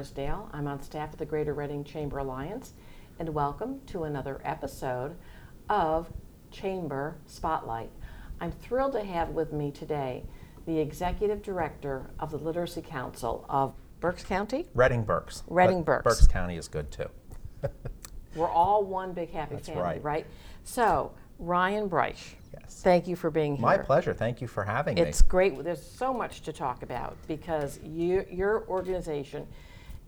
I'm on staff at the Greater Reading Chamber Alliance, and welcome to another episode of Chamber Spotlight. I'm thrilled to have with me today the Executive Director of the Literacy Council of Berks County. Reading Berks. Reading Berks. Berks County is good too. We're all one big happy That's family, right. right? So, Ryan Bryce, Yes. thank you for being here. My pleasure. Thank you for having me. It's great. There's so much to talk about because you, your organization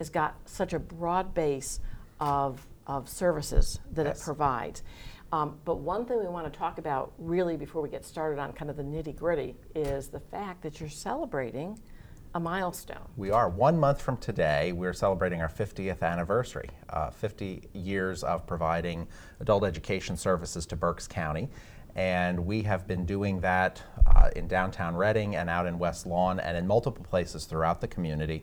has got such a broad base of, of services that it provides. Um, but one thing we want to talk about really before we get started on kind of the nitty gritty is the fact that you're celebrating a milestone. We are one month from today. We're celebrating our 50th anniversary. Uh, 50 years of providing adult education services to Berks County, and we have been doing that uh, in downtown Reading and out in West Lawn and in multiple places throughout the community.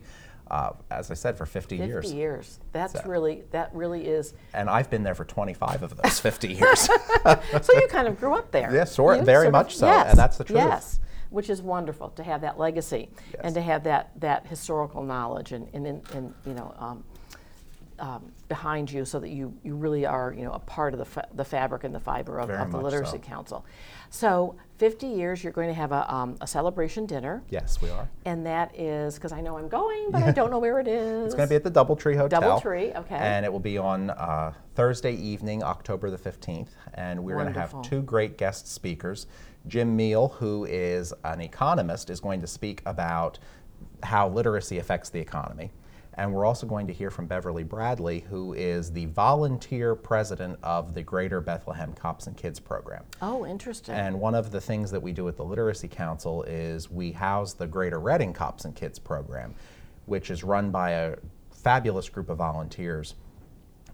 Uh, as I said, for 50, 50 years. years. That's So- really, that really is. And I've been there for 25 of those 50 years. so you kind of grew up there. Yes, sort- You very sort of- much so, yes, and that's the truth. Yes, which is wonderful to have that legacy and to have that that historical knowledge and and, and, and you know. Um, um, behind you, so that you, you really are you know a part of the, fa- the fabric and the fiber of, Very of the much Literacy so. Council. So 50 years, you're going to have a, um, a celebration dinner, yes, we are. and that is because I know I'm going, but I don't know where it is. It's going to be at the Doubletree Hotel. Doubletree, okay. And it will be on uh, Thursday evening, October the 15th. And we're going to have two great guest speakers. Jim Meal, who is an economist, is going to speak about how literacy affects the economy. And we're also going to hear from Beverly Bradley, who is the volunteer president of the Greater Bethlehem Cops and Kids program. Oh, interesting. And one of the things that we do at the Literacy Council is we house the Greater Reading Cops and Kids program, which is run by a fabulous group of volunteers.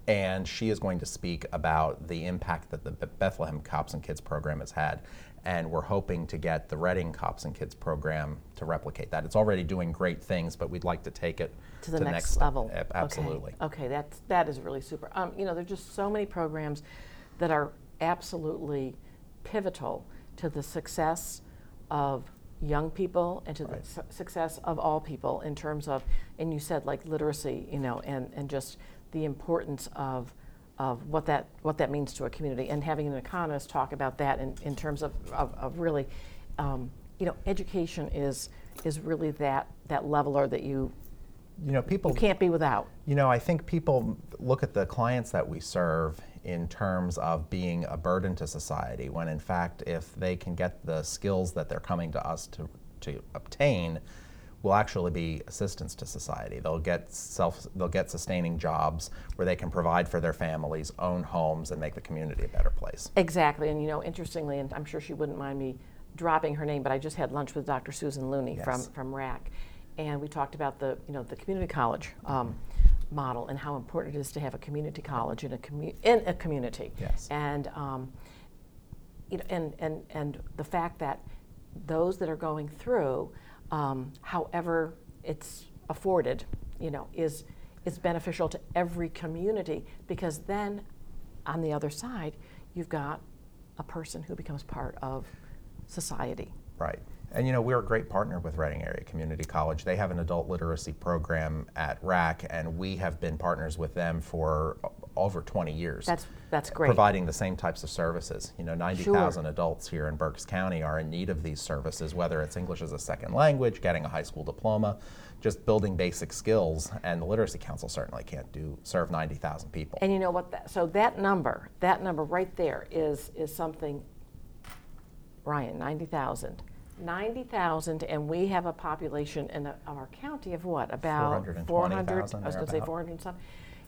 And she is going to speak about the impact that the Bethlehem Cops and Kids program has had. And we're hoping to get the Reading Cops and Kids program to replicate that. It's already doing great things, but we'd like to take it to the next, level. Ab- Absolutely. Okay, okay that's that is really super. Um, you know, there's just so many programs that are absolutely pivotal to the success of young people and to the su- success of all people in terms of, and you said like literacy, you know, and, and just the importance of of what that what that means to a community and having an economist talk about that in, in terms of, of, of really um, you know education is is really that that leveler that you You know, people can't be without. You know, I think people look at the clients that we serve in terms of being a burden to society, when in fact, if they can get the skills that they're coming to us to, to obtain, will actually be assistance to society. They'll get self, they'll get sustaining jobs where they can provide for their families, own homes, and make the community a better place. Exactly, and you know, interestingly, and I'm sure she wouldn't mind me dropping her name, but I just had lunch with Dr. Susan Looney from, Yes. from RAC, and we talked about the you know the community college um, model and how important it is to have a community college in a commu- in a community. Yes. And um, you know, and and and the fact that those that are going through, um, however it's afforded, you know, is is beneficial to every community because then, on the other side, you've got a person who becomes part of society. Right. And you know, we're a great partner with Reading Area Community College. They have an adult literacy program at RAC, and we have been partners with them for over 20 years. That's that's great. Providing the same types of services. You know, 90,000 adults here in Berks County are in need of these services, whether it's English as a second language, getting a high school diploma, just building basic skills. And the Literacy Council certainly can't do serve 90,000 people. And you know what? That, so that number, that number right there, is is something. Ryan, ninety thousand. 90,000, and we have a population in of our county of what? About 420,000 I was going to say 400 and some.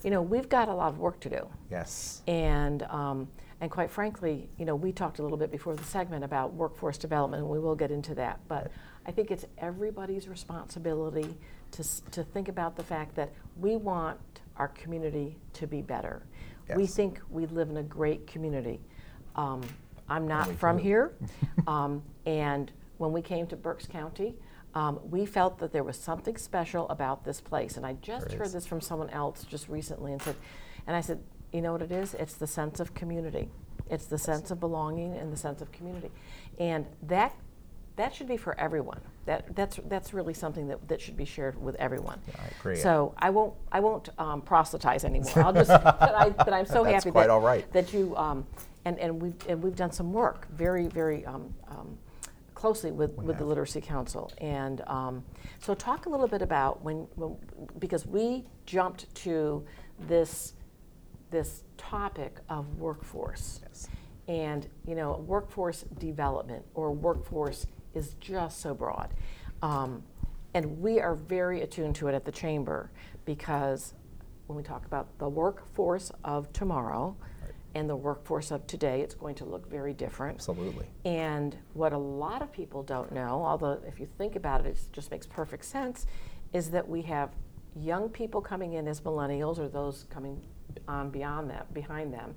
You know, we've got a lot of work to do. yes. And, um, and quite frankly, you know, we talked a little bit before the segment about workforce development, and we will get into that. But I think it's everybody's responsibility to, to think about the fact that we want our community to be better. We think we live in a great community. Um, I'm not from do. here, um, and when we came to Berks County, um, we felt that there was something special about this place. And I just heard this from someone else just recently and said, and I said, you know what it is? It's the sense of community. It's the sense of belonging and the sense of community. And that that should be for everyone. that that's that's really something that, that should be shared with everyone. I agree. So I won't I won't um, proselytize anymore. I'll just but, I, but I'm so That's happy quite that all right. that you um, and and we've and we've done some work very very um, um, closely with, with the Literacy Council. And um, so talk a little bit about when, when because we jumped to this this topic of workforce. Yes. and you know workforce development or workforce is just so broad. Um, and we are very attuned to it at the chamber because when we talk about the workforce of tomorrow and the workforce of today it's going to look very different Absolutely. and what a lot of people don't know, although if you think about it, it just makes perfect sense, is that we have young people coming in as millennials or those coming on beyond that, behind them,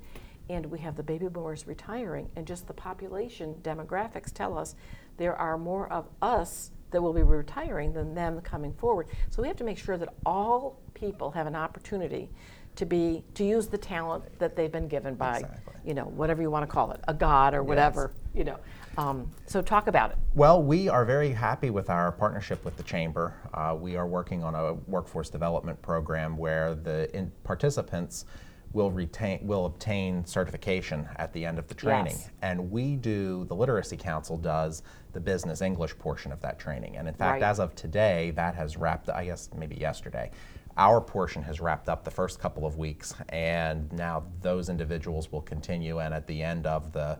and we have the baby boomers retiring, and just the population demographics tell us there are more of us that will be retiring than them coming forward. So we have to make sure that all people have an opportunity to be to use the talent that they've been given by Exactly. you know, whatever you want to call it, a god or whatever, you know. Um, so talk about it. Well, we are very happy with our partnership with the Chamber. Uh, we are working on a workforce development program where the in- participants will retain will obtain certification at the end of the training, Yes. and we do the Literacy Council does the business English portion of that training. And in fact, Right. as of today, that has wrapped. I guess maybe yesterday. Our portion has wrapped up the first couple of weeks, and now those individuals will continue. And at the end of the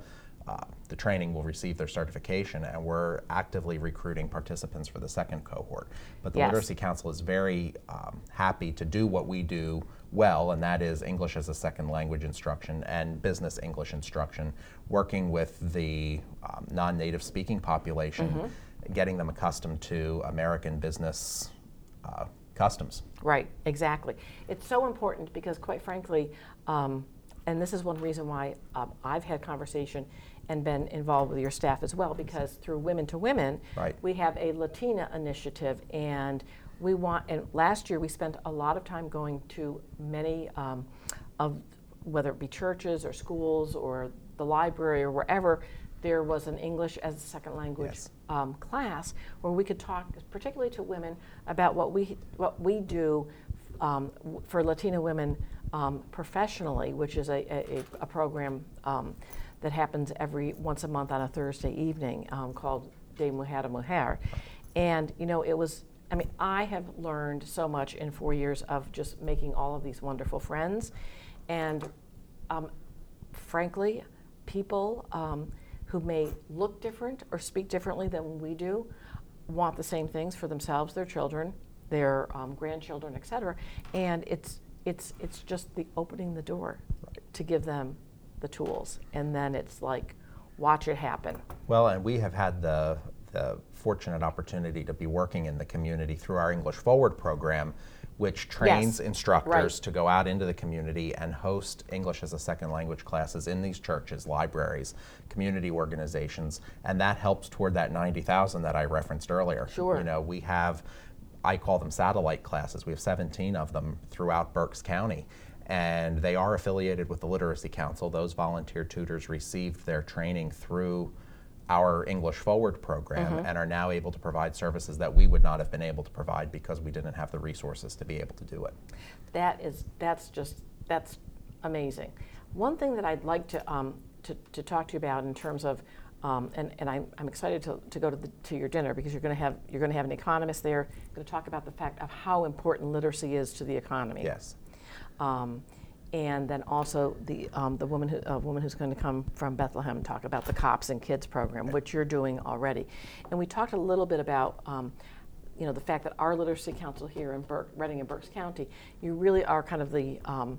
uh, the training will receive their certification, and we're actively recruiting participants for the second cohort. But the Yes. Literacy Council is very um, happy to do what we do well, and that is English as a second language instruction and business English instruction, working with the um, non native speaking population, Mm-hmm. getting them accustomed to American business uh, customs. Right, exactly. It's so important because, quite frankly, um, and this is one reason why um, I've had conversation and been involved with your staff as well, because through Women to Women, Right. we have a Latina initiative, and we want. And last year we spent a lot of time going to many um, of whether it be churches or schools or the library or wherever there was an English as a second language Yes. um, class where we could talk, particularly to women, about what we what we do um, for Latina women um, professionally, which is a, a, a- program um, that happens every once a month on a Thursday evening um, called De Mujer a Mujer, and you know it was. I mean, I have learned so much in four years of just making all of these wonderful friends, and um, frankly, people um, who may look different or speak differently than we do want the same things for themselves, their children, their um, grandchildren, et cetera. And it's, it's, it's just the opening the door to give them the tools. And then it's like, watch it happen. Well, and we have had the, the fortunate opportunity to be working in the community through our English Forward program, which trains Yes, instructors right. to go out into the community and host English as a second language classes in these churches, libraries, community organizations, and that helps toward that 90,000 that I referenced earlier. Sure. You know, we have, I call them satellite classes. We have 17 of them throughout Berks County. And they are affiliated with the Literacy Council. Those volunteer tutors received their training through our English Forward program Mm-hmm. and are now able to provide services that we would not have been able to provide because we didn't have the resources to be able to do it. That is, that's just, that's amazing. One thing that I'd like to, um, to, to talk to you about in terms of, um, and, and I'm, I'm excited to, to go to, the, to your dinner because you're going to have you're going to have an economist there going to talk about the fact of how important literacy is to the economy. Yes. Um, and then also the um, the woman who, uh, woman who's going to come from Bethlehem and talk about the Cops and Kids program, which you're doing already. And we talked a little bit about. Um, you know the fact that our literacy council here in Berk, Reading and Berks County, you really are kind of the um,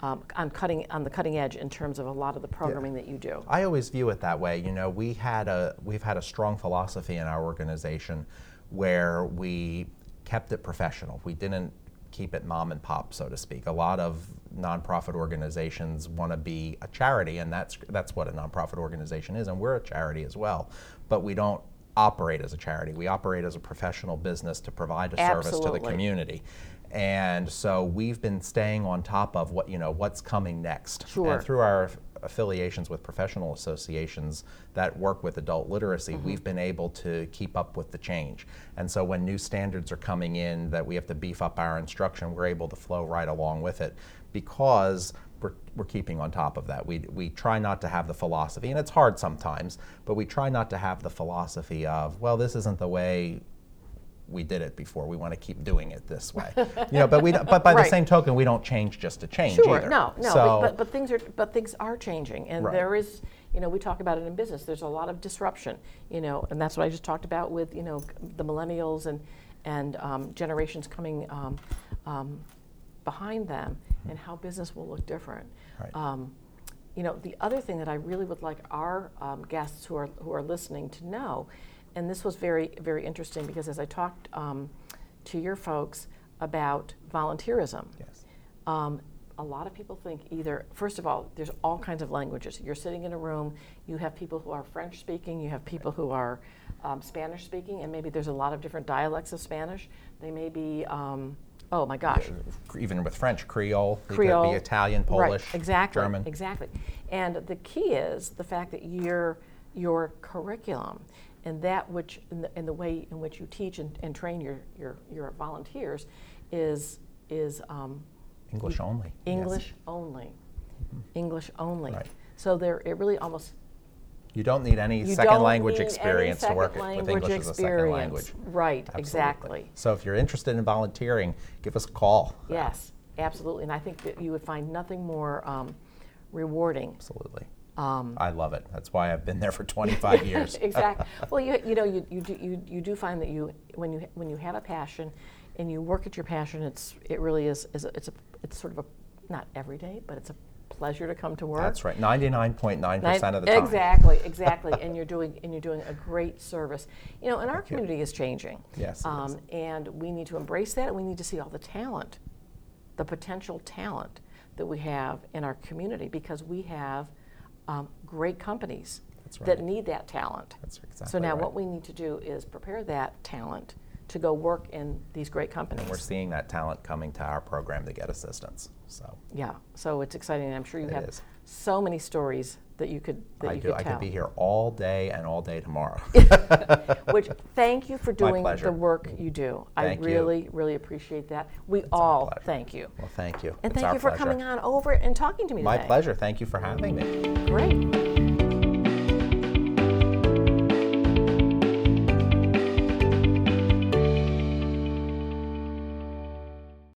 um, on cutting on the cutting edge in terms of a lot of the programming that you do. I always view it that way. You know, we had a we've had a strong philosophy in our organization where we kept it professional. We didn't keep it mom and pop, so to speak. A lot of nonprofit organizations want to be a charity, and that's that's what a nonprofit organization is, and we're a charity as well. But we don't operate as a charity. We operate as a professional business to provide a service to the Absolutely. community. And so we've been staying on top of what you know what's coming next. Sure. And through our affiliations with professional associations that work with adult literacy, mm-hmm. we've been able to keep up with the change. And so when new standards are coming in that we have to beef up our instruction, we're able to flow right along with it because we're, we're keeping on top of that. We, we try not to have the philosophy, and it's hard sometimes, but we try not to have the philosophy of, well, this isn't the way we did it before. We want to keep doing it this way. you know, but we but by the same token, we don't change just to change Sure, either. no, no, So, but, but, things are but things are changing, and Right. there is, you know, we talk about it in business. There's a lot of disruption, you know, and that's what I just talked about with you know the millennials and and um, generations coming um, um, behind them, and how business will look different. Right. Um, you know, the other thing that I really would like our um, guests who are who are listening to know, and this was very very interesting because as I talked um, to your folks about volunteerism, yes. um, a lot of people think either, first of all, there's all kinds of languages. You're sitting in a room, you have people who are French speaking, you have people who are um, Spanish speaking, and maybe there's a lot of different dialects of Spanish. They may be, um, oh my gosh, Even with French, Creole, it could Creole. be Italian, Right, Polish, exactly, German. Exactly. And the key is the fact that your your curriculum and that which in the, in the way in which you teach and, and train your, your your volunteers is is um, English only. yes. Mm-hmm. English only. English only. Right. So there, it really almost You don't need any 2nd language experience to work with English as a second language. Right, Absolutely. exactly. So if you're interested in volunteering, give us a call. Yes, absolutely. And I think that you would find nothing more um, rewarding. Absolutely. Um, I love it. That's why I've been there for 25 years. exactly. Well, you, you know, you, you, do, you, you do find that you when you when you have a passion and you work at your passion, it's it really is, is a, it's a it's sort of a not every day, but it's a pleasure to come to work. That's right. 99.9% Nine- of the time. Exactly, exactly. and you're doing and you're doing a great service. You know, and our Thank you. community is changing. Yes, Um, is. and we need to embrace that, and we need to see all the talent, the potential talent that we have in our community, because we have um, great companies That's that need that talent. That's exactly so now, right. what we need to do is prepare that talent to go work in these great companies. And we're seeing that talent coming to our program to get assistance. So yeah, so it's exciting, I'm sure you It have is. so many stories that you could that I you do. could I tell. could be here all day and all day tomorrow. Which thank you for doing the work you do. Thank I you. really, really appreciate that. We our all thank you. well, thank you. And It's thank you for pleasure. coming on over and talking to me My today. pleasure. Thank you for having me. Great.